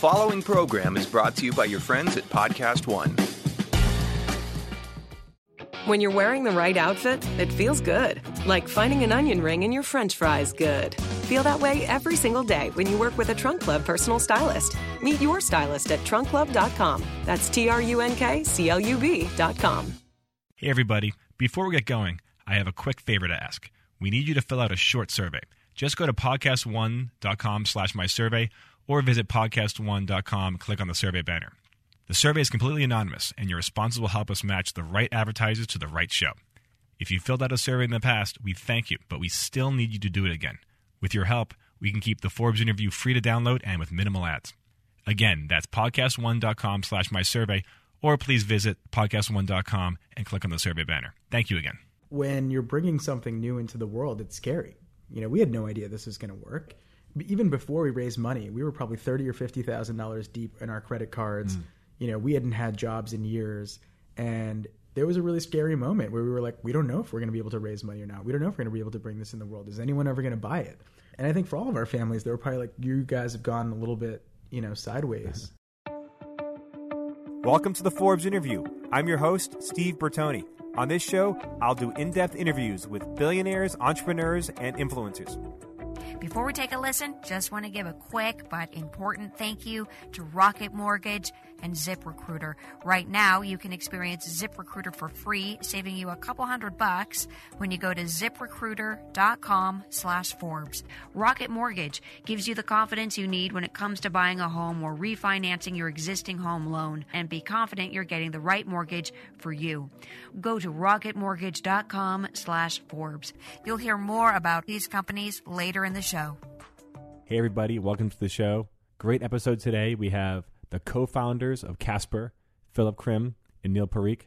following program is brought to you by your friends at Podcast One. When you're wearing the right outfit, it feels good. Like finding an onion ring in your french fries good. Feel that way every single day when you work with a Trunk Club personal stylist. Meet your stylist at trunkclub.com. That's T R U N K C L U B.com. Hey, everybody. Before we get going, I have a quick favor to ask. We need you to fill out a short survey. Just go to podcastone.com slash my survey or visit podcastone.com and click on the survey banner. The survey is completely anonymous, and your responses will help us match the right advertisers to the right show. If you filled out a survey in the past, we thank you, but we still need you to do it again. With your help, we can keep the Forbes interview free to download and with minimal ads. Again, that's podcastone.com slash my survey, or please visit podcastone.com and click on the survey banner. Thank you again. When you're bringing something new into the world, it's scary. You know, we had no idea this was going to work. Even before we raised money, we were probably thirty or fifty thousand dollars deep in our credit cards. Mm. You know, we hadn't had jobs in years, and there was a really scary moment where we were like, we don't know if we're going to be able to raise money or not. We don't know if we're going to be able to bring this in the world. Is anyone ever going to buy it? And I think for all of our families, they were probably like, you guys have gone a little bit, you know, sideways. Welcome to the Forbes interview. I'm your host, Steve Bertoni. On this show, I'll do in depth interviews with billionaires, entrepreneurs, and influencers. Before we take a listen, just want to give a quick but important thank you to Rocket Mortgage and ZipRecruiter. Right now, you can experience ZipRecruiter for free, saving you a couple hundred bucks when you go to ziprecruiter.com slash Forbes. Rocket Mortgage gives you the confidence you need when it comes to buying a home or refinancing your existing home loan and be confident you're getting the right mortgage for you. Go to rocketmortgage.com slash Forbes. You'll hear more about these companies later in the show. Hey everybody, welcome to the show. Great episode today. We have the co-founders of Casper, Philip Krim and Neil Parikh.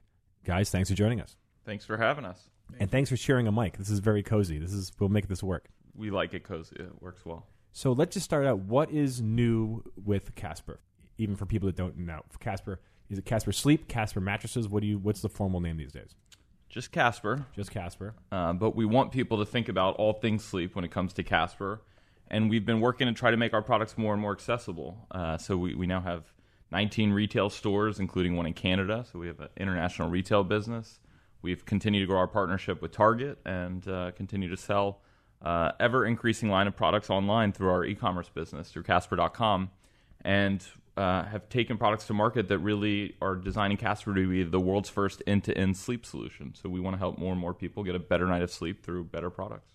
Guys, thanks for joining us. Thanks for having us. And thanks for sharing a mic. This is very cozy. This is we'll make this work. We like it cozy. It works well. So let's just start out. What is new with Casper? Even for people that don't know, Casper is it Casper Sleep, Casper mattresses? What do you? What's the formal name these days? Just Casper. Just Casper. Uh, but we want people to think about all things sleep when it comes to Casper, and we've been working to try to make our products more and more accessible. Uh, so we, we now have 19 retail stores, including one in Canada. So we have an international retail business. We've continued to grow our partnership with Target and uh, continue to sell uh, ever increasing line of products online through our e-commerce business through Casper.com, and uh, have taken products to market that really are designing Casper to be the world's first end-to-end sleep solution. So we want to help more and more people get a better night of sleep through better products.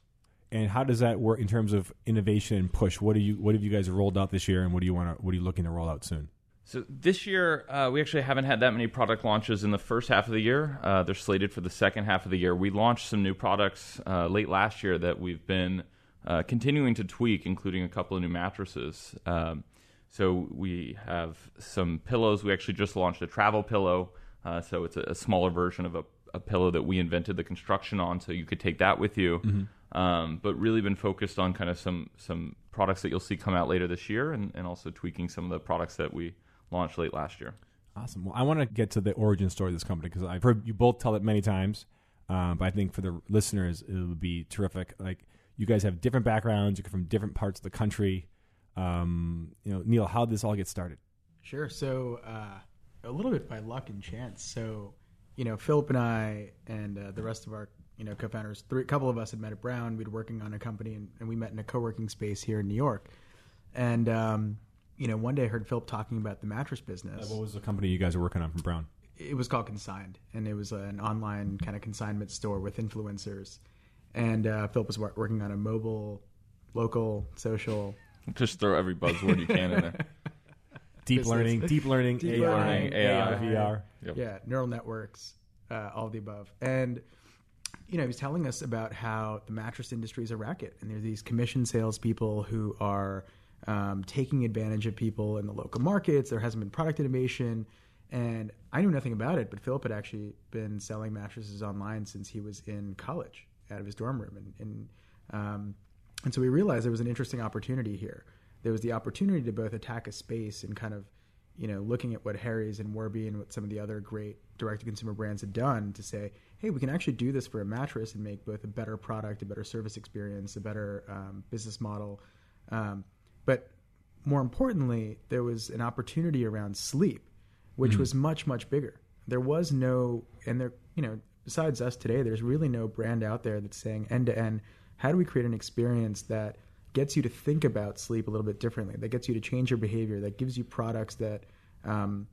And how does that work in terms of innovation and push? What do you what have you guys rolled out this year, and what do you want to what are you looking to roll out soon? So this year, uh, we actually haven't had that many product launches in the first half of the year. Uh, they're slated for the second half of the year. We launched some new products uh, late last year that we've been uh, continuing to tweak, including a couple of new mattresses. Um, so we have some pillows. We actually just launched a travel pillow. Uh, so it's a, a, smaller version of a, a, pillow that we invented the construction on, so you could take that with you. Mm-hmm. Um, but really been focused on kind of some some products that you'll see come out later this year, and, and also tweaking some of the products that we launched late last year. Awesome. Well, I want to get to the origin story of this company because I've heard you both tell it many times, um, but I think for the listeners it would be terrific. Like you guys have different backgrounds, you're from different parts of the country. Um, you know, Neil, how did this all get started? Sure. So uh, a little bit by luck and chance. So you know, Philip and I and uh, the rest of our you know co-founders, three, a couple of us had met at Brown. We'd working on a company, and, and we met in a co-working space here in New York, and um, you know, one day I heard Philip talking about the mattress business. Uh, what was the company you guys were working on from Brown? It was called Consigned, and it was an online kind of consignment store with influencers. And uh, Philip was working on a mobile, local, social. Just throw every buzzword you can in there. deep business. learning, deep learning, deep AI, learning, AI, VR. Yep. Yeah, neural networks, uh, all of the above. And you know, he was telling us about how the mattress industry is a racket, and there are these commission salespeople who are um, taking advantage of people in the local markets. There hasn't been product innovation. And I knew nothing about it, but Philip had actually been selling mattresses online since he was in college out of his dorm room. And, and, um, and so we realized there was an interesting opportunity here. There was the opportunity to both attack a space and kind of, you know, looking at what Harry's and Warby and what some of the other great direct to consumer brands had done to say, hey, we can actually do this for a mattress and make both a better product, a better service experience, a better um, business model. Um, but more importantly, there was an opportunity around sleep, which was much much bigger. There was no, and there, you know, besides us today, there's really no brand out there that's saying end to end. How do we create an experience that gets you to think about sleep a little bit differently? That gets you to change your behavior. That gives you products that um,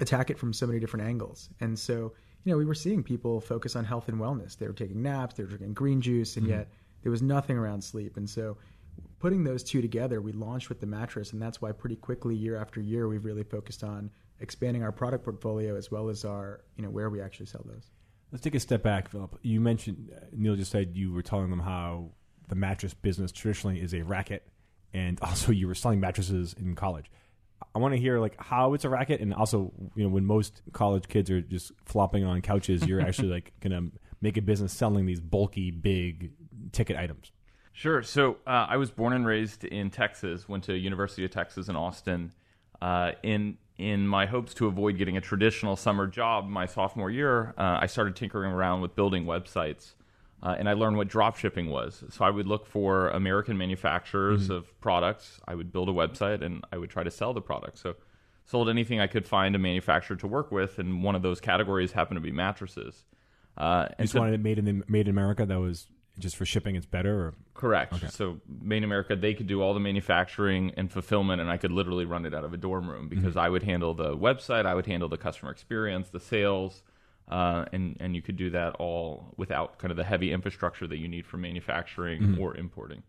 attack it from so many different angles. And so, you know, we were seeing people focus on health and wellness. They were taking naps, they were drinking green juice, and mm-hmm. yet there was nothing around sleep. And so, putting those two together, we launched with the mattress, and that's why pretty quickly, year after year, we've really focused on expanding our product portfolio as well as our, you know, where we actually sell those. Let's take a step back, Philip. You mentioned Neil just said you were telling them how the mattress business traditionally is a racket, and also you were selling mattresses in college. I want to hear like how it's a racket, and also you know when most college kids are just flopping on couches, you're actually like gonna make a business selling these bulky, big ticket items. Sure. So uh, I was born and raised in Texas. Went to University of Texas in Austin. Uh, in in my hopes to avoid getting a traditional summer job, my sophomore year, uh, I started tinkering around with building websites, uh, and I learned what drop shipping was. So I would look for American manufacturers of products. I would build a website, and I would try to sell the product. So sold anything I could find a manufacturer to work with, and one of those categories happened to be mattresses. Uh, You and just so- wanted it made in made in America. That was just for shipping. It's better. Or Correct. So Made in America, they could do all the manufacturing and fulfillment, and I could literally run it out of a dorm room because I would handle the website, I would handle the customer experience, the sales, uh, and and you could do that all without kind of the heavy infrastructure that you need for manufacturing or importing.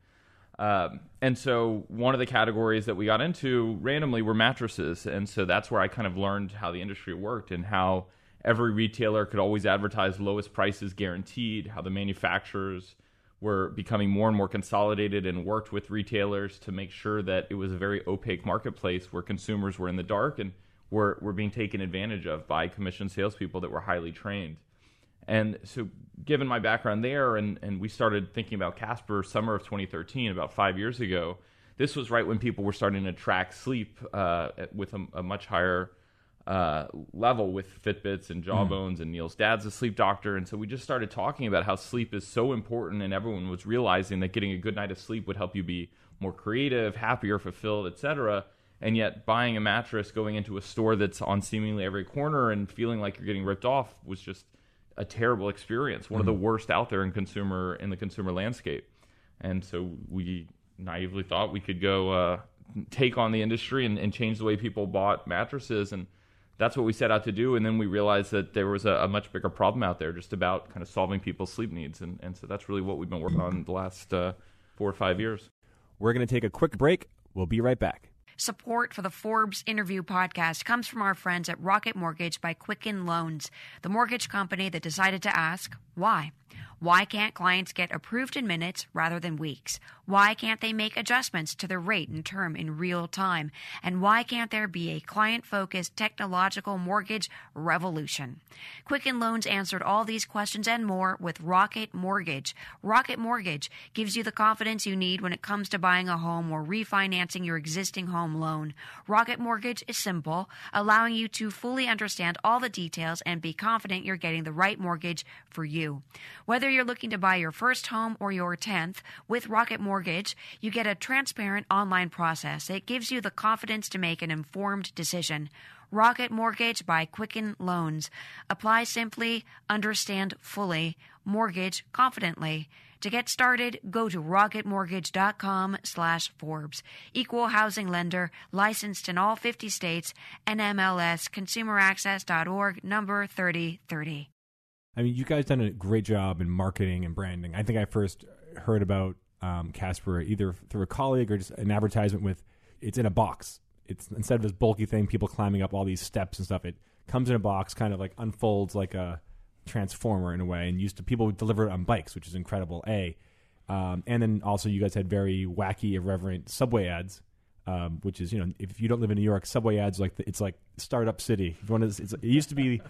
Um, and so one of the categories that we got into randomly were mattresses, and so that's where I kind of learned how the industry worked and how every retailer could always advertise lowest prices guaranteed, how the manufacturers were becoming more and more consolidated and worked with retailers to make sure that it was a very opaque marketplace where consumers were in the dark and were, were being taken advantage of by commissioned salespeople that were highly trained. And so, given my background there, and, and we started thinking about Casper summer of 2013, about five years ago, this was right when people were starting to track sleep uh, with a, a much higher uh, level with Fitbits and Jawbones, and Neil's dad's a sleep doctor. And so we just started talking about how sleep is so important, and everyone was realizing that getting a good night of sleep would help you be more creative, happier, fulfilled, etc. And yet, buying a mattress, going into a store that's on seemingly every corner, and feeling like you're getting ripped off was just a terrible experience, one of the worst out there in consumer in the consumer landscape. And so we naively thought we could go uh, take on the industry and, and change the way people bought mattresses, and that's what we set out to do. And then we realized that there was a, a much bigger problem out there, just about kind of solving people's sleep needs, and, and so that's really what we've been working on the last uh, four or five years. we're going to take a quick break. We'll be right back. Support for the Forbes interview podcast comes from our friends at Rocket Mortgage by Quicken Loans, the mortgage company that decided to ask why. Why can't clients get approved in minutes rather than weeks? Why can't they make adjustments to their rate and term in real time? And why can't there be a client focused technological mortgage revolution? Quicken Loans answered all these questions and more with Rocket Mortgage. Rocket Mortgage gives you the confidence you need when it comes to buying a home or refinancing your existing home loan. Rocket Mortgage is simple, allowing you to fully understand all the details and be confident you're getting the right mortgage for you. Whether you're looking to buy your first home or your 10th, with Rocket Mortgage, you get a transparent online process that gives you the confidence to make an informed decision. Rocket Mortgage by Quicken Loans. Apply simply, understand fully, mortgage confidently. To get started, go to rocketmortgage.com slash Forbes. Equal housing lender, licensed in all 50 states, NMLS, consumeraccess.org, number 3030. I mean, you guys done a great job in marketing and branding. I think I first heard about um, Casper either through a colleague or just an advertisement with it's in a box. It's instead of this bulky thing, people climbing up all these steps and stuff. It comes in a box, kind of like unfolds like a transformer in a way, and used to people would deliver it on bikes, which is incredible. A, um, and then also you guys had very wacky, irreverent subway ads. Um, which is you know if you don't live in New York, subway ads like the, it's like startup city. One is it used to be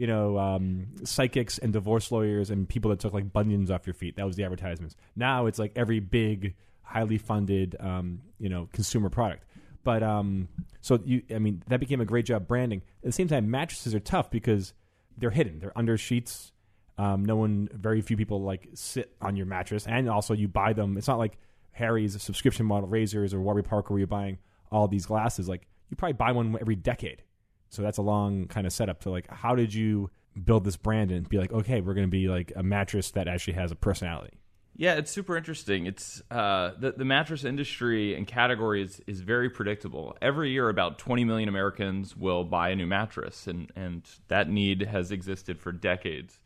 you know, um, psychics and divorce lawyers and people that took like bunions off your feet. That was the advertisements. Now it's like every big, highly funded, um, you know, consumer product. But um, so you, I mean, that became a great job branding. At the same time, mattresses are tough because they're hidden. They're under sheets. Um, no one, very few people like sit on your mattress, and also you buy them. It's not like Harry's subscription model razors or Warby Parker where you're buying all these glasses, like you probably buy one every decade. So that's a long kind of setup. So like, how did you build this brand and be like, okay, we're going to be like a mattress that actually has a personality? Yeah, it's super interesting. It's uh, the the mattress industry and category is, is very predictable. Every year, about 20 million Americans will buy a new mattress, and and that need has existed for decades.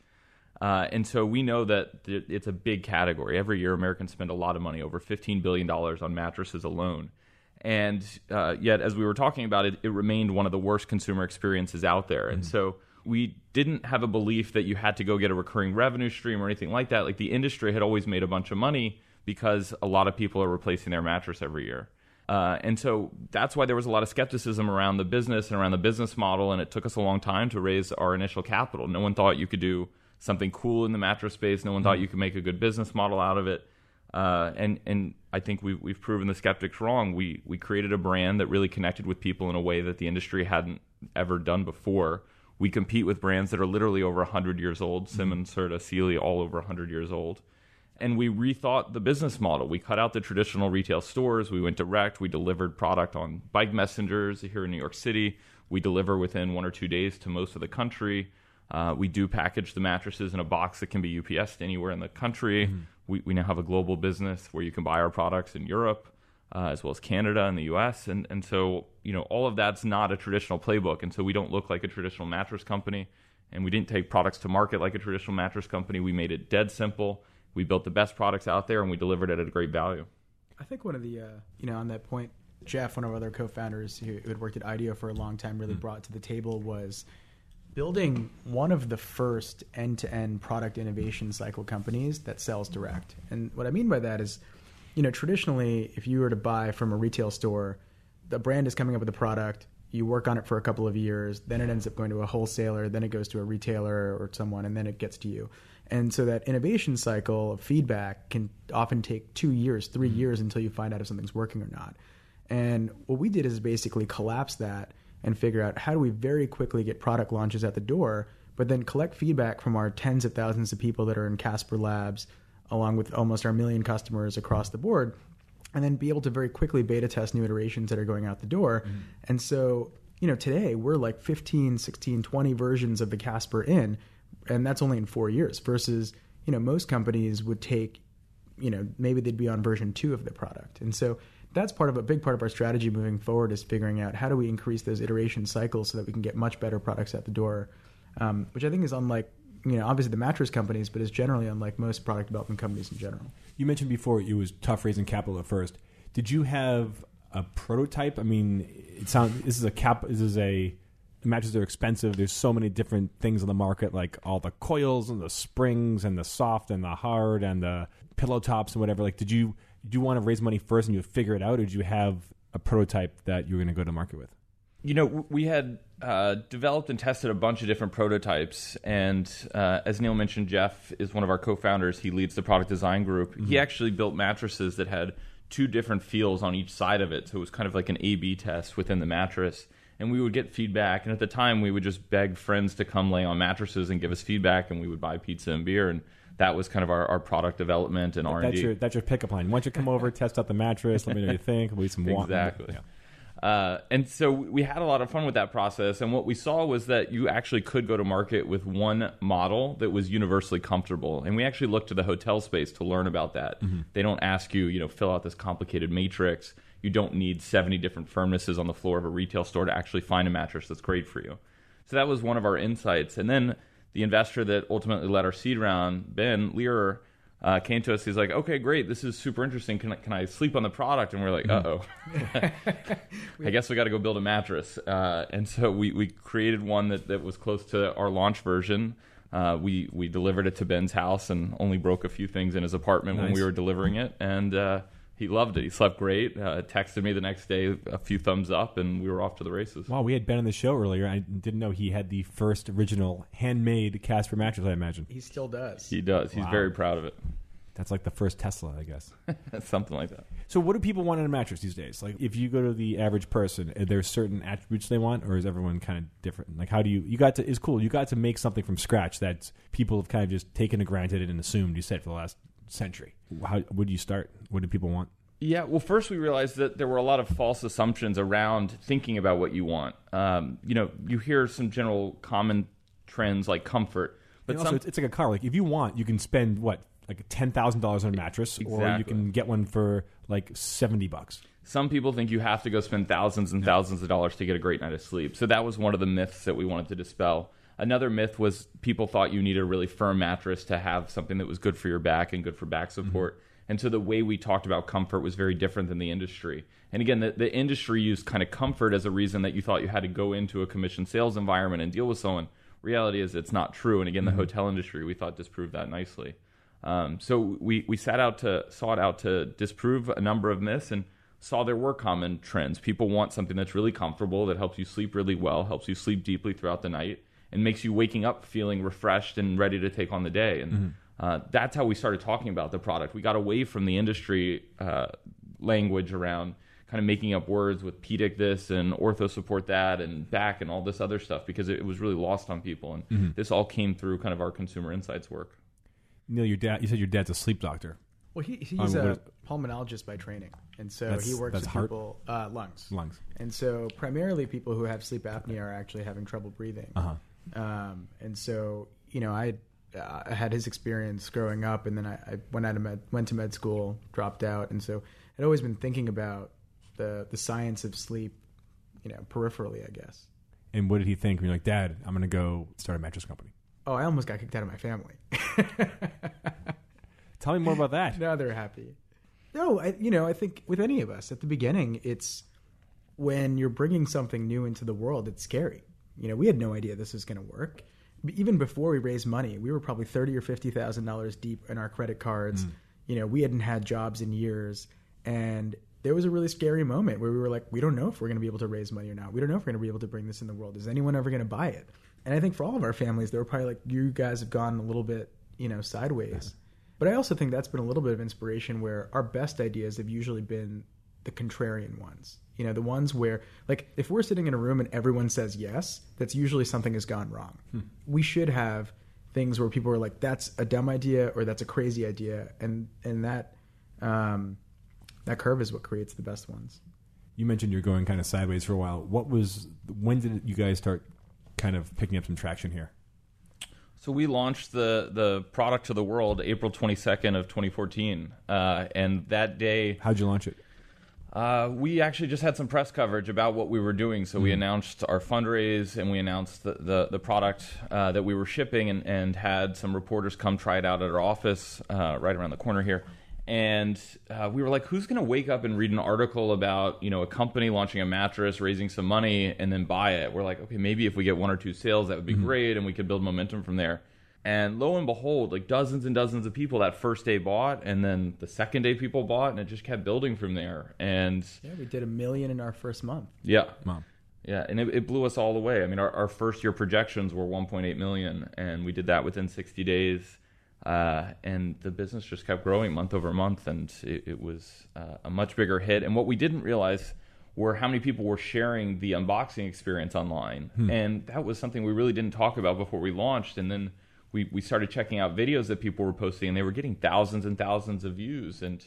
Uh, and so we know that it's a big category. Every year, Americans spend a lot of money, over 15 billion dollars, on mattresses alone. And uh, yet, as we were talking about it, it remained one of the worst consumer experiences out there. And mm-hmm. so we didn't have a belief that you had to go get a recurring revenue stream or anything like that. Like the industry had always made a bunch of money because a lot of people are replacing their mattress every year. Uh, and so that's why there was a lot of skepticism around the business and around the business model. And it took us a long time to raise our initial capital. No one thought you could do something cool in the mattress space. No one thought mm-hmm. you could make a good business model out of it. Uh, and and I think we've we've proven the skeptics wrong. We we created a brand that really connected with people in a way that the industry hadn't ever done before. We compete with brands that are literally over 100 years old, mm-hmm. Simmons, Serta, Sealy, all over 100 years old. And we rethought the business model. We cut out the traditional retail stores. We went direct. We delivered product on bike messengers here in New York City. We deliver within one or two days to most of the country. Uh, we do package the mattresses in a box that can be UPSed anywhere in the country. Mm-hmm. We, we now have a global business where you can buy our products in Europe uh, as well as Canada and the U.S. And and so you know all of that's not a traditional playbook, and so we don't look like a traditional mattress company, and we didn't take products to market like a traditional mattress company. We made it dead simple. We built the best products out there, and we delivered it at a great value. I think one of the uh, you know on that point, Jeff, one of our other co-founders who had worked at IDEO for a long time, really mm-hmm. brought to the table was building one of the first end-to-end product innovation cycle companies that sells direct. And what I mean by that is you know, traditionally, if you were to buy from a retail store, the brand is coming up with a product. You work on it for a couple of years, then it ends up going to a wholesaler, then it goes to a retailer or someone, and then it gets to you. And so that innovation cycle of feedback can often take two years, 3 mm-hmm. years until you find out if something's working or not. And what we did is basically collapse that and figure out how do we very quickly get product launches at the door, but then collect feedback from our tens of thousands of people that are in Casper Labs, along with almost our million customers across the board, and then be able to very quickly beta test new iterations that are going out the door. Mm-hmm. And so, you know, today we're like 15, 16, 20 versions of the Casper in, and that's only in four years versus, you know, most companies would take, you know, maybe they'd be on version two of the product. And so that's part of a big part of our strategy moving forward is figuring out how do we increase those iteration cycles so that we can get much better products at the door, um, which I think is unlike you know, obviously the mattress companies, but is generally unlike most product development companies in general. You mentioned before it was tough raising capital at first. Did you have a prototype? I mean, it sounds this is a cap. This is a mattresses are expensive. There's so many different things on the market, like all the coils and the springs and the soft and the hard and the pillow tops and whatever. Like, did you do you want to raise money first and you figure it out, or do you have a prototype that you're going to go to market with? You know, we had uh, developed and tested a bunch of different prototypes. And uh, as Neil mentioned, Jeff is one of our co founders. He leads the product design group. Mm-hmm. He actually built mattresses that had two different feels on each side of it. So it was kind of like an A B test within the mattress. And we would get feedback. And at the time, we would just beg friends to come lay on mattresses and give us feedback. And we would buy pizza and beer. And that was kind of our, our product development and R and D. That's your pickup line. Once you come over, test out the mattress. Let me know what you think. We'll some water. exactly. Yeah. Uh, and so we had a lot of fun with that process. And what we saw was that you actually could go to market with one model that was universally comfortable. And we actually looked to the hotel space to learn about that. Mm-hmm. They don't ask you, you know, fill out this complicated matrix. You don't need 70 different firmnesses on the floor of a retail store to actually find a mattress that's great for you. So that was one of our insights. And then the investor that ultimately led our seed round, Ben Lerer, uh, came to us. He's like, "Okay, great. This is super interesting. Can I, can I sleep on the product?" And we're like, "Uh oh, I guess we got to go build a mattress." Uh, and so we, we created one that, that was close to our launch version. Uh, we we delivered it to Ben's house and only broke a few things in his apartment nice. when we were delivering it. And uh, he loved it. He slept great. Uh, texted me the next day, a few thumbs up, and we were off to the races. Wow, we had Ben on the show earlier. I didn't know he had the first original handmade Casper mattress. I imagine he still does. He does. He's wow. very proud of it. That's like the first Tesla, I guess. Something like that. So, what do people want in a mattress these days? Like, if you go to the average person, are there certain attributes they want, or is everyone kind of different? Like, how do you? You got to. It's cool. You got to make something from scratch that people have kind of just taken for granted and assumed you said for the last century. How would you start? What do people want? Yeah, well, first we realized that there were a lot of false assumptions around thinking about what you want. Um, you know, you hear some general common trends like comfort, but also, some, it's, it's like a car. Like if you want, you can spend what like ten thousand dollars on a mattress, or you can get one for like seventy bucks. some people think you have to go spend thousands and thousands of dollars to get a great night of sleep. So that was one of the myths that we wanted to dispel. Another myth was people thought you needed a really firm mattress to have something that was good for your back and good for back support. And so the way we talked about comfort was very different than the industry. And again, the, the industry used kind of comfort as a reason that you thought you had to go into a commission sales environment and deal with someone. Reality is it's not true. And again, the hotel industry we thought disproved that nicely. Um, so we, we sat out to sought out to disprove a number of myths and saw there were common trends. People want something that's really comfortable, that helps you sleep really well, helps you sleep deeply throughout the night, and makes you waking up feeling refreshed and ready to take on the day. And uh, that's how we started talking about the product. We got away from the industry uh, language around kind of making up words with pedic this and ortho support that and back and all this other stuff because it was really lost on people. And this all came through kind of our consumer insights work. Neil, your dad. You said your dad's a sleep doctor. Well, he, he's Um, a pulmonologist by training, and so That's- he works that's with heart? people uh, lungs. Lungs. And so primarily people who have sleep apnea are actually having trouble breathing. Uh-huh. Um, and so you know, I, uh, I had his experience growing up, and then I, I went out of med, went to med school, dropped out, and so I'd always been thinking about the the science of sleep, you know, peripherally, I guess. And what did he think when you're like, Dad, I'm going to go start a mattress company? Oh, I almost got kicked out of my family. Tell me more about that. No, they're happy. No, I, you know, I think with any of us at the beginning, it's when you're bringing something new into the world, it's scary. You know, we had no idea this was going to work. Even before we raised money, we were probably thirty or fifty thousand dollars deep in our credit cards. Mm. You know, we hadn't had jobs in years, and there was a really scary moment where we were like, we don't know if we're going to be able to raise money or not. We don't know if we're going to be able to bring this in the world. Is anyone ever going to buy it? And I think for all of our families, they were probably like, you guys have gone a little bit, you know, sideways. But I also think that's been a little bit of inspiration where our best ideas have usually been the contrarian ones. You know, the ones where, like, if we're sitting in a room and everyone says yes, that's usually something has gone wrong. We should have things where people are like, "That's a dumb idea" or "That's a crazy idea," and and that um, that curve is what creates the best ones. You mentioned you're going kind of sideways for a while. What was when did you guys start kind of picking up some traction here? So we launched the the product to the world April 22nd of 2014, uh, and that day How'd you launch it? Uh, we actually just had some press coverage about what we were doing. So we announced our fundraise and we announced the the, the product uh, that we were shipping, and, and had some reporters come try it out at our office uh, right around the corner here. And uh, we were like, who's going to wake up and read an article about you know a company launching a mattress, raising some money, and then buy it? We're like, okay, maybe if we get one or two sales, that would be great, and we could build momentum from there. And lo and behold, like dozens and dozens of people that first day bought, and then the second day people bought, and it just kept building from there. And Yeah, we did a million in our first month. yeah, Mom. yeah, and it, it blew us all away. I mean, our, our first year projections were 1.8 million, and we did that within 60 days. Uh, and the business just kept growing month over month, and it, it was uh, a much bigger hit. And what we didn't realize were how many people were sharing the unboxing experience online, and that was something we really didn't talk about before we launched. And then we we started checking out videos that people were posting, and they were getting thousands and thousands of views, and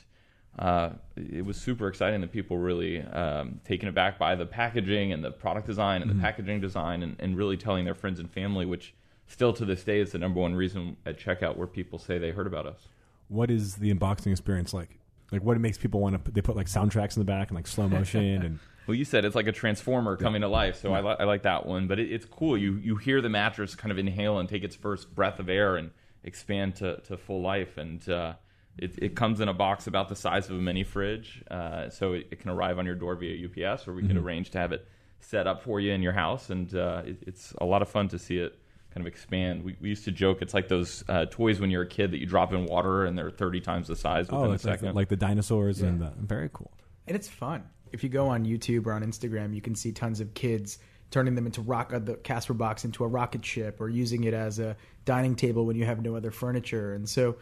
uh, it was super exciting that people were really um, taken aback by the packaging and the product design and the packaging design and, and really telling their friends and family, which still to this day is the number one reason at checkout where people say they heard about us. What is the unboxing experience like? Like what makes people want to? Put, they put like soundtracks in the back and like slow motion and Well, you said it's like a transformer coming to life, so I, li- I like that one. But it, it's cool. You you hear the mattress kind of inhale and take its first breath of air and expand to, to full life, and uh, it, it comes in a box about the size of a mini fridge, uh, so it, it can arrive on your door via UPS, or we can arrange to have it set up for you in your house, and uh, it, it's a lot of fun to see it kind of expand. We, we used to joke it's like those uh, toys when you're a kid that you drop in water and they're 30 times the size within oh, a it's like, second. like the dinosaurs and the, very cool. and it's fun. If you go on YouTube or on Instagram, you can see tons of kids turning them into rock uh, the Casper box into a rocket ship or using it as a dining table when you have no other furniture. And so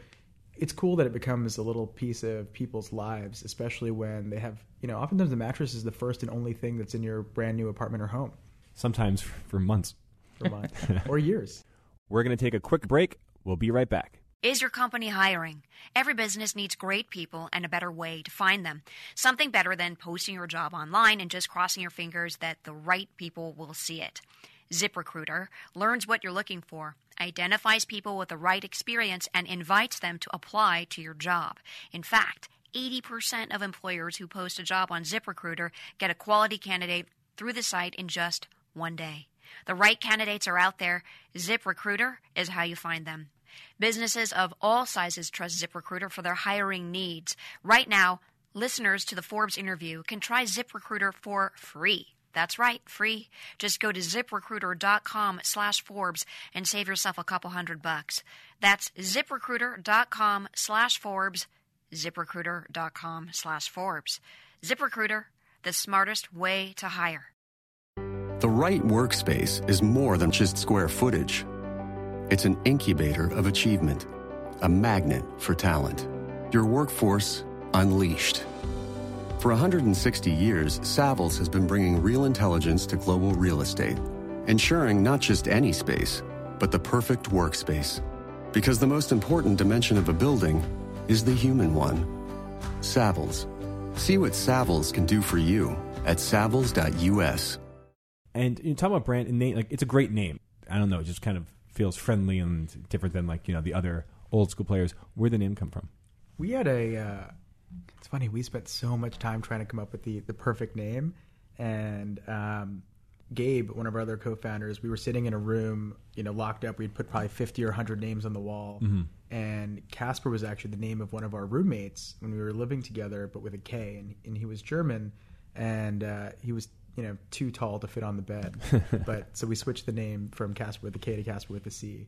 it's cool that it becomes a little piece of people's lives, especially when they have, you know, oftentimes the mattress is the first and only thing that's in your brand new apartment or home Sometimes for months. for months or years. We're going to take a quick break. We'll be right back. Is your company hiring? Every business needs great people and a better way to find them. Something better than posting your job online and just crossing your fingers that the right people will see it. ZipRecruiter learns what you're looking for, identifies people with the right experience, and invites them to apply to your job. In fact, 80% of employers who post a job on ZipRecruiter get a quality candidate through the site in just one day. The right candidates are out there. ZipRecruiter is how you find them. Businesses of all sizes trust ZipRecruiter for their hiring needs. Right now, listeners to the Forbes interview can try ZipRecruiter for free. That's right, free. Just go to ziprecruiter.com slash Forbes and save yourself a couple hundred bucks. That's ziprecruiter.com slash Forbes, ziprecruiter.com slash Forbes. ZipRecruiter, the smartest way to hire. The right workspace is more than just square footage. It's an incubator of achievement, a magnet for talent. Your workforce unleashed. For 160 years, Savills has been bringing real intelligence to global real estate, ensuring not just any space, but the perfect workspace. Because the most important dimension of a building is the human one. Savills. See what Savills can do for you at savills.us. And you talk about brand and name, like it's a great name. I don't know, just kind of feels friendly and different than like you know the other old school players. Where did the name come from? We had a. Uh, it's funny. We spent so much time trying to come up with the the perfect name, and um, Gabe, one of our other co-founders, we were sitting in a room, you know, locked up. We'd put probably fifty or hundred names on the wall, and Casper was actually the name of one of our roommates when we were living together, but with a K, and, and he was German, and uh, he was you know too tall to fit on the bed, but so we switched the name from Casper with a K to Casper with a C.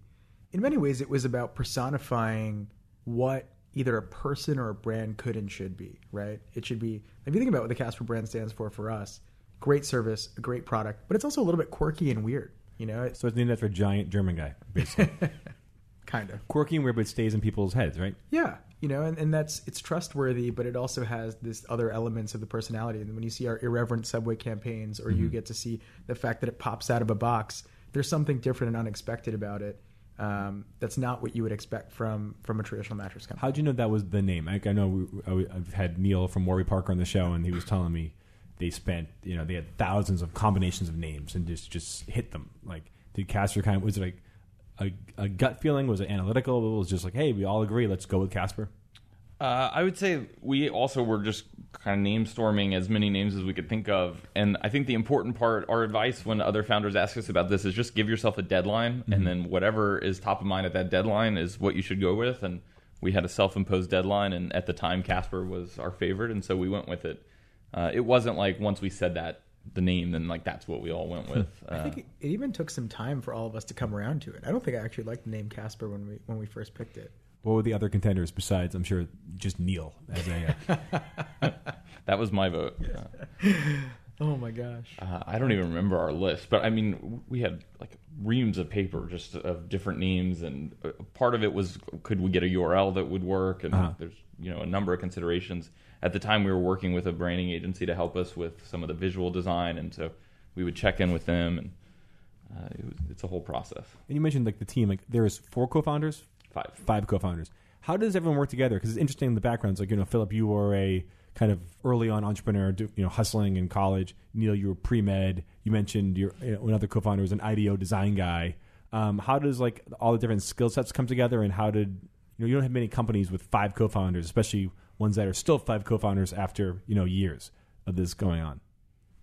In many ways, it was about personifying what either a person or a brand could and should be, right? It should be, if you think about what the Casper brand stands for for us, great service, a great product, but it's also a little bit quirky and weird, you know? It's So it's named after a giant German guy, basically. kind of. Quirky and weird, but stays in people's heads, right? Yeah, you know, and, and that's, it's trustworthy, but it also has this other elements of the personality. And when you see our irreverent subway campaigns or you get to see the fact that it pops out of a box, there's something different and unexpected about it. Um, that's not what you would expect from from a traditional mattress company. How'd you know that was the name? Like, I know we, I- I've had Neil from Warby Parker on the show, and he was telling me they spent, you know, they had thousands of combinations of names and just just hit them. Like, did Casper kind of was it like a, a gut feeling? Was it analytical? It was just like, hey, we all agree, let's go with Casper. Uh, I would say we also were just kind of name storming as many names as we could think of. And I think the important part, our advice when other founders ask us about this is just give yourself a deadline. And then whatever is top of mind at that deadline is what you should go with. And we had a self imposed deadline. And at the time, Casper was our favorite. And so we went with it. Uh, it wasn't like once we said that, the name, then like that's what we all went with. I think it, it even took some time for all of us to come around to it. I don't think I actually liked the name Casper when we when we first picked it. What were the other contenders besides, I'm sure, just Neil as a. Uh, that was my vote. Uh, Oh my gosh! Uh, I don't even remember our list, but I mean, we had like reams of paper just of different names, and uh, part of it was could we get a URL that would work, and Uh-huh. there's you know a number of considerations. At the time, we were working with a branding agency to help us with some of the visual design, and so we would check in with them, and uh, it was, it's a whole process. and you mentioned like the team, like there is four co founders, Five. five co-founders. How does everyone work together? Because it's interesting in the backgrounds. Like you know, Philip, you were a kind of early on entrepreneur, you know, hustling in college. Neil, you were pre med. You mentioned your you know, another co-founder was an IDEO design guy. Um, how does like all the different skill sets come together, and how did you know you don't have many companies with five co-founders, especially ones that are still five co-founders after you know years of this going on.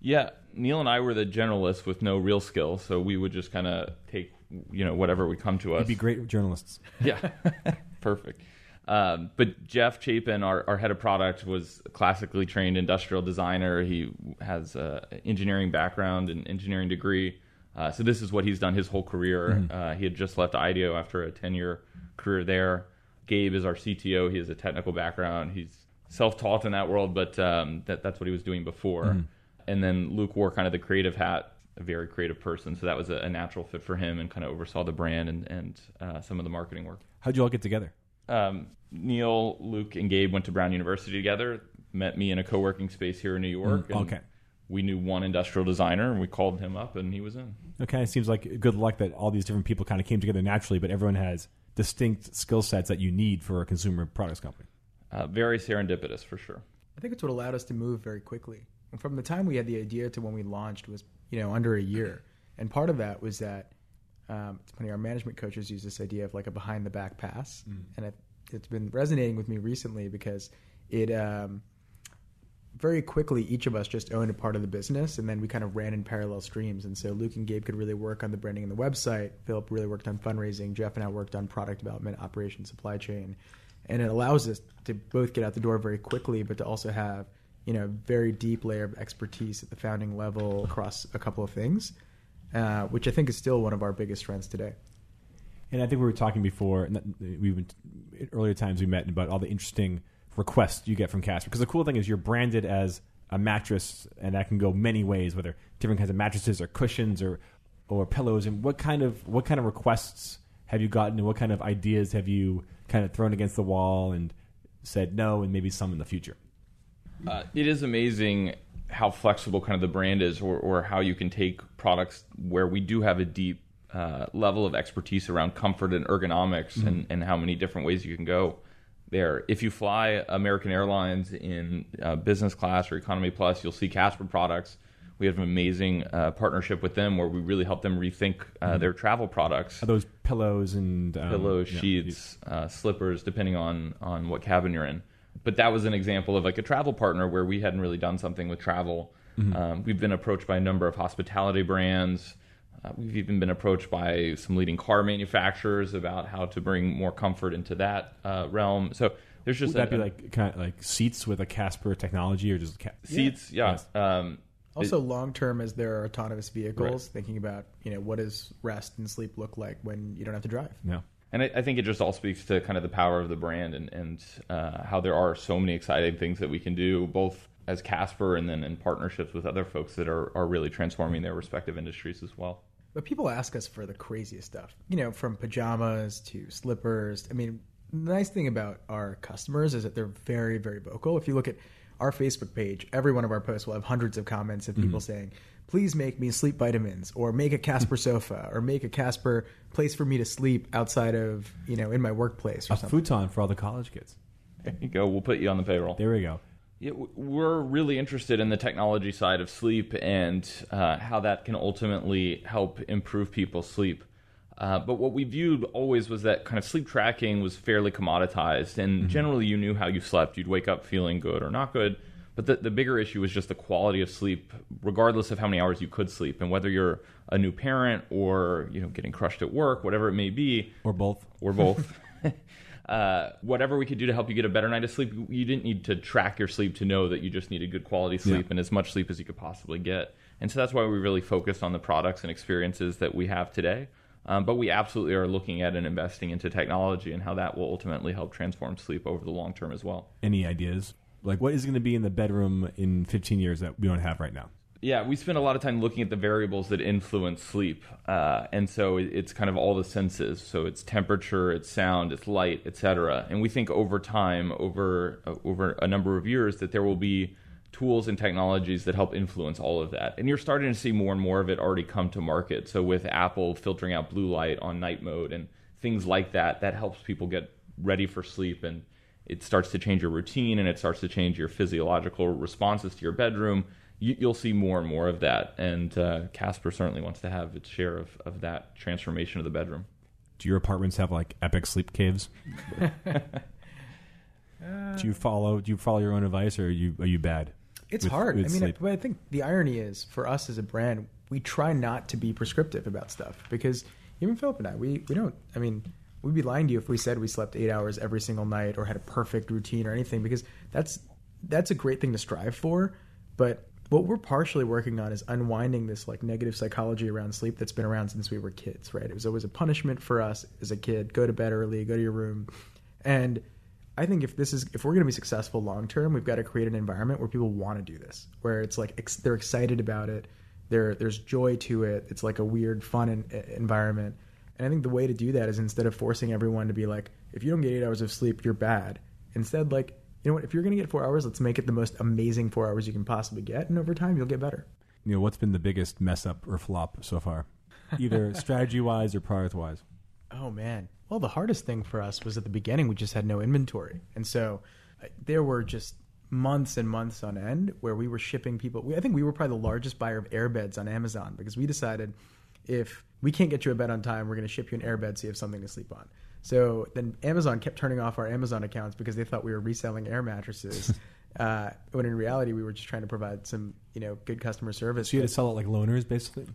Yeah, Neil and I were the generalists with no real skill, so we would just kind of take you know whatever would come to us. You'd be great journalists. Yeah, perfect. Um, but Jeff Chapin, our, our head of product, was a classically trained industrial designer. He has an engineering background and engineering degree. Uh, so this is what he's done his whole career. Uh, he had just left IDEO after a 10 year career there. Gabe is our CTO. He has a technical background. He's self taught in that world, but um, that, that's what he was doing before. And then Luke wore kind of the creative hat, a very creative person. So that was a, a natural fit for him and kind of oversaw the brand and, and uh, some of the marketing work How'd you all get together? um, Neil, Luke, and Gabe went to Brown University together. Met me in a co-working space here in New York. and okay. We knew one industrial designer, and we called him up, and he was in. Okay, it seems like good luck that all these different people kind of came together naturally, but everyone has distinct skill sets that you need for a consumer products company. Uh, very serendipitous for sure. I think it's what allowed us to move very quickly. And from the time we had the idea to when we launched was you know under a year. And part of that was that um, it's funny. Our management coaches use this idea of like a behind the back pass, and it, it's been resonating with me recently because it um, very quickly each of us just owned a part of the business, and then we kind of ran in parallel streams. And so Luke and Gabe could really work on the branding and the website. Philip really worked on fundraising. Jeff and I worked on product development, operations, supply chain, and it allows us to both get out the door very quickly, but to also have you know very deep layer of expertise at the founding level across a couple of things uh, which I think is still one of our biggest strengths today. And I think we were talking before, and we've been earlier times we met about all the interesting requests you get from Casper. Because the cool thing is you're branded as a mattress, and that can go many ways, whether different kinds of mattresses or cushions or or pillows. And what kind of what kind of requests have you gotten, and what kind of ideas have you kind of thrown against the wall and said no, and maybe some in the future? Uh, it is amazing how flexible kind of the brand is, or, or how you can take products where we do have a deep uh, level of expertise around comfort and ergonomics, and, and how many different ways you can go there. If you fly American Airlines in uh, business class or economy plus, you'll see Casper products. We have an amazing uh, partnership with them where we really help them rethink uh, their travel products Are those pillows and um, pillows, yeah, sheets, uh, slippers, depending on on what cabin you're in. But that was an example of like a travel partner where we hadn't really done something with travel. Um, we've been approached by a number of hospitality brands. Uh, we've even been approached by some leading car manufacturers about how to bring more comfort into that uh, realm. So there's just Would that a- be like kind of like seats with a Casper technology, or just ca- seats? Yeah. Yes. Um, Also, long term, as there are autonomous vehicles, thinking about you know what does rest and sleep look like when you don't have to drive. no? And I, I think it just all speaks to kind of the power of the brand and, and uh, how there are so many exciting things that we can do, both as Casper and then in partnerships with other folks that are, are really transforming their respective industries as well. But people ask us for the craziest stuff, you know, from pajamas to slippers. I mean, the nice thing about our customers is that they're very, very vocal. If you look at our Facebook page, every one of our posts will have hundreds of comments of people mm-hmm. saying, please make me sleep vitamins or make a Casper sofa or make a Casper place for me to sleep outside of, you know, in my workplace or A something. futon for all the college kids. There you go. We'll put you on the payroll. There we go. Yeah, we're really interested in the technology side of sleep and uh, how that can ultimately help improve people's sleep. Uh, but what we viewed always was that kind of sleep tracking was fairly commoditized, and generally you knew how you slept. You'd wake up feeling good or not good. But the, the bigger issue was just the quality of sleep, regardless of how many hours you could sleep, and whether you're a new parent or you know getting crushed at work, whatever it may be Or both. or both. uh, whatever we could do to help you get a better night of sleep, you didn't need to track your sleep to know that you just needed good quality sleep Yeah. and as much sleep as you could possibly get. And so that's why we really focused on the products and experiences that we have today. Um, but we absolutely are looking at and investing into technology and how that will ultimately help transform sleep over the long term as well. Any ideas? Like, what is going to be in the bedroom in 15 years that we don't have right now? Yeah, we spend a lot of time looking at the variables that influence sleep, uh, and so it's kind of all the senses. So it's temperature, it's sound, it's light, etc. And we think over time, over uh, over a number of years, that there will be tools and technologies that help influence all of that. And you're starting to see more and more of it already come to market. So with Apple filtering out blue light on night mode and things like that, that helps people get ready for sleep and it starts to change your routine and it starts to change your physiological responses to your bedroom. You, you'll see more and more of that. And uh, Casper certainly wants to have its share of, of that transformation of the bedroom. Do your apartments have like epic sleep caves? do you follow? Do you follow your own advice, or are you are you bad? It's with- hard. with I mean, sleep? but I think the irony is for us as a brand, we try not to be prescriptive about stuff because even Philip and I, we, we don't. I mean, we'd be lying to you if we said we slept eight hours every single night or had a perfect routine or anything because that's that's a great thing to strive for. But what we're partially working on is unwinding this like negative psychology around sleep that's been around since we were kids. Right? It was always a punishment for us as a kid. Go to bed early. Go to your room, and I think if this is if we're going to be successful long term, we've got to create an environment where people want to do this, where it's like ex- they're excited about it, there there's joy to it. It's like a weird, fun en- environment. And I think the way to do that is instead of forcing everyone to be like, if you don't get eight hours of sleep, you're bad. Instead, like, you know what? If you're going to get four hours, let's make it the most amazing four hours you can possibly get, and over time, you'll get better. You know, what's been the biggest mess up or flop so far, either strategy wise or product wise? Oh man. Well, the hardest thing for us was at the beginning we just had no inventory, and so uh, there were just months and months on end where we were shipping people. We, I think we were probably the largest buyer of airbeds on Amazon because we decided if we can't get you a bed on time, we're going to ship you an airbed so you have something to sleep on. So then Amazon kept turning off our Amazon accounts because they thought we were reselling air mattresses. uh, when in reality, we were just trying to provide some, you know, good customer service. So you had to sell it like loaners, basically.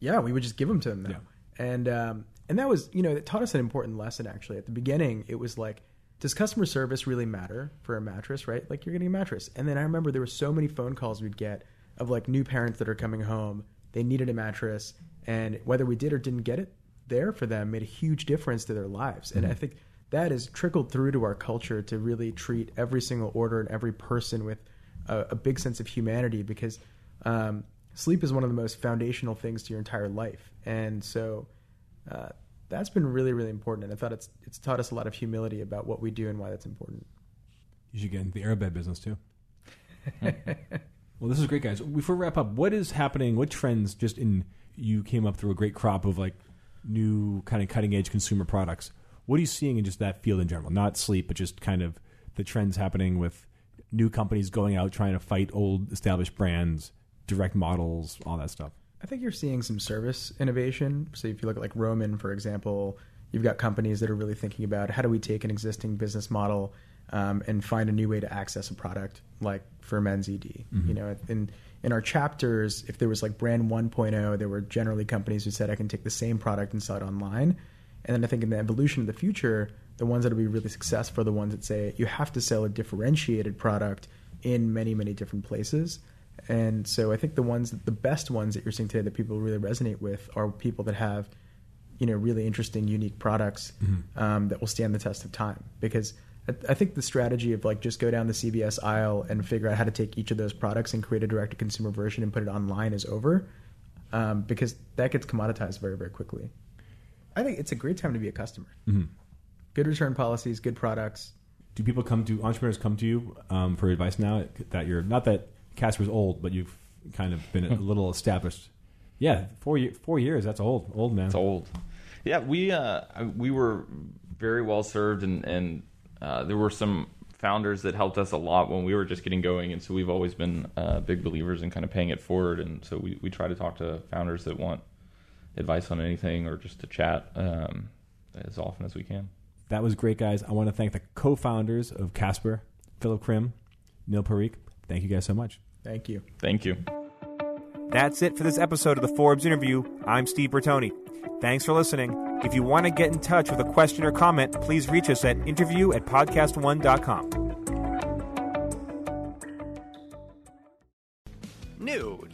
Yeah, we would just give them to them. Though. Yeah. And um, and that was, you know, it taught us an important lesson. Actually, at the beginning, it was like, does customer service really matter for a mattress? Right? Like you're getting a mattress. And then I remember there were so many phone calls we'd get of like new parents that are coming home. They needed a mattress, and whether we did or didn't get it, there for them made a huge difference to their lives. And mm-hmm. I think that has trickled through to our culture to really treat every single order and every person with a, a big sense of humanity because um, sleep is one of the most foundational things to your entire life. And so uh, that's been really, really important. And I thought it's it's taught us a lot of humility about what we do and why that's important. You should get into the airbed business too. well, this is great, guys. Before we wrap up, what is happening? What trends just in you came up through a great crop of like new kind of cutting edge consumer products. What are you seeing in just that field in general? Not sleep, but just kind of the trends happening with new companies going out trying to fight old established brands, direct models, all that stuff. I think you're seeing some service innovation. So if you look at like Roman, for example, you've got companies that are really thinking about how do we take an existing business model um, and find a new way to access a product, like for men's ED. Mm-hmm. You know, and in our chapters, if there was like brand 1.0, there were generally companies who said, I can take the same product and sell it online. And then I think in the evolution of the future, the ones that will be really successful are the ones that say you have to sell a differentiated product in many, many different places. And so I think the ones, the best ones that you're seeing today that people really resonate with are people that have, you know, really interesting, unique products mm-hmm. um, that will stand the test of time. Because I think the strategy of like just go down the CVS aisle and figure out how to take each of those products and create a direct to consumer version and put it online is over, um, because that gets commoditized very very quickly. I think it's a great time to be a customer. Mm-hmm. Good return policies, good products. Do people come to entrepreneurs come to you um, for advice now that you're not that Casper's old, but you've kind of been a little established? Yeah, four four years. That's old, old man. It's old. Yeah, we uh, we were very well served and and uh, there were some founders that helped us a lot when we were just getting going, and so we've always been uh, big believers in kind of paying it forward. And so we, we try to talk to founders that want advice on anything or just to chat um, as often as we can. That was great, guys. I want to thank the co-founders of Casper, Philip Krim, Neil Parikh. Thank you guys so much. Thank you. Thank you. That's it for this episode of the Forbes interview. I'm Steve Bertoni. Thanks for listening. If you want to get in touch with a question or comment, please reach us at interview at podcastone.com.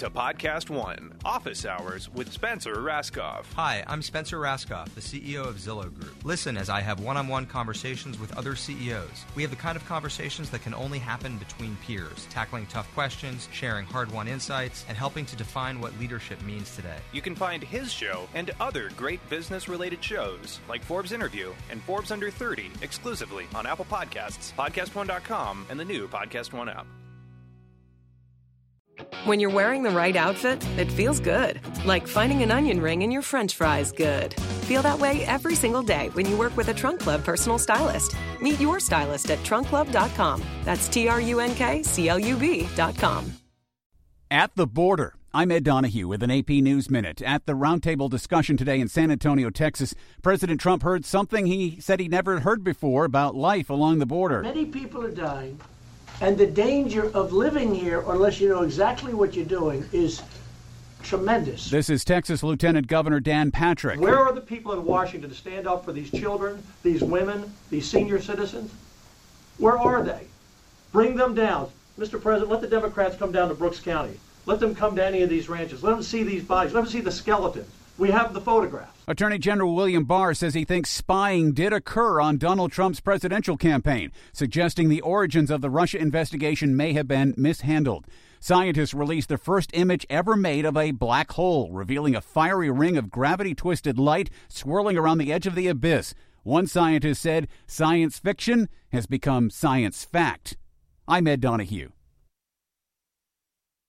to Podcast One Office Hours with Spencer Rascoff. Hi, I'm Spencer Rascoff, the CEO of Zillow Group. Listen as I have one on one conversations with other CEOs. We have the kind of conversations that can only happen between peers, tackling tough questions, sharing hard won insights, and helping to define what leadership means today. You can find his show and other great business related shows like Forbes Interview and Forbes Under 30 exclusively on Apple Podcasts, PodcastOne.com, and the new Podcast One app. When you're wearing the right outfit, it feels good. Like finding an onion ring in your french fries good. Feel that way every single day when you work with a Trunk Club personal stylist. Meet your stylist at trunkclub.com. That's T R U N K C L U B.com. At the border. I'm Ed Donahue with an AP News Minute. At the roundtable discussion today in San Antonio, Texas, President Trump heard something he said he never heard before about life along the border. Many people are dying and the danger of living here, unless you know exactly what you're doing, is tremendous. This is Texas Lieutenant Governor Dan Patrick. Where are the people in Washington to stand up for these children, these women, these senior citizens? Where are they? Bring them down. Mr. President, let the Democrats come down to Brooks County. Let them come to any of these ranches. Let them see these bodies. Let them see the skeletons. We have the photographs. Attorney General William Barr says he thinks spying did occur on Donald Trump's presidential campaign, suggesting the origins of the Russia investigation may have been mishandled. Scientists released the first image ever made of a black hole, revealing a fiery ring of gravity twisted light swirling around the edge of the abyss. One scientist said science fiction has become science fact. I'm Ed Donahue.